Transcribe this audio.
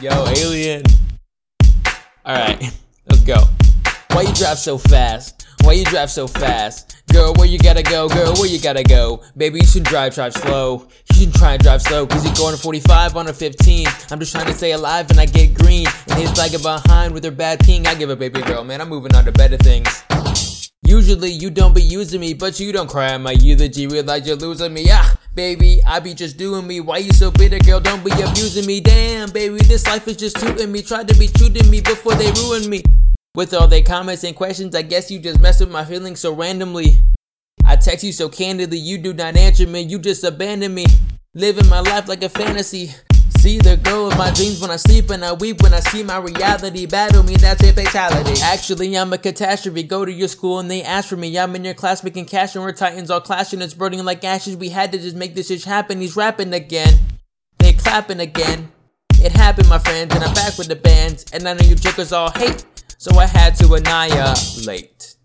Yo, alien. Alright, let's go. Why you drive so fast? Why you drive so fast? Girl, where you gotta go? Girl, where you gotta go? Baby, you should drive, drive slow. You should try and drive slow, cause you're going 45 on a 15. I'm just trying to stay alive and I get green. And he's lagging behind with her bad ping. I give a baby girl, man, I'm moving on to better things. Usually you don't be using me, but you don't cry at my eulogy. Realize you're losing me. Ah, baby, I be just doing me. Why you so bitter, girl? Don't be abusing me. Damn, baby, this life is just tooting me. Tried to be true to me before they ruined me. With all their comments and questions, I guess you just mess with my feelings so randomly. I text you so candidly, you do not answer me, you just abandon me. Living my life like a fantasy. See the girl of my dreams when I sleep and I weep when I see my reality battle me, that's a fatality. Actually, I'm a catastrophe. Go to your school and they ask for me. I'm in your class making cash and we're titans all clashing. It's burning like ashes. We had to just make this shit happen. He's rapping again. They clapping again. It happened, my friends, and I'm back with the bands. And I know you jokers all hate, so I had to annihilate.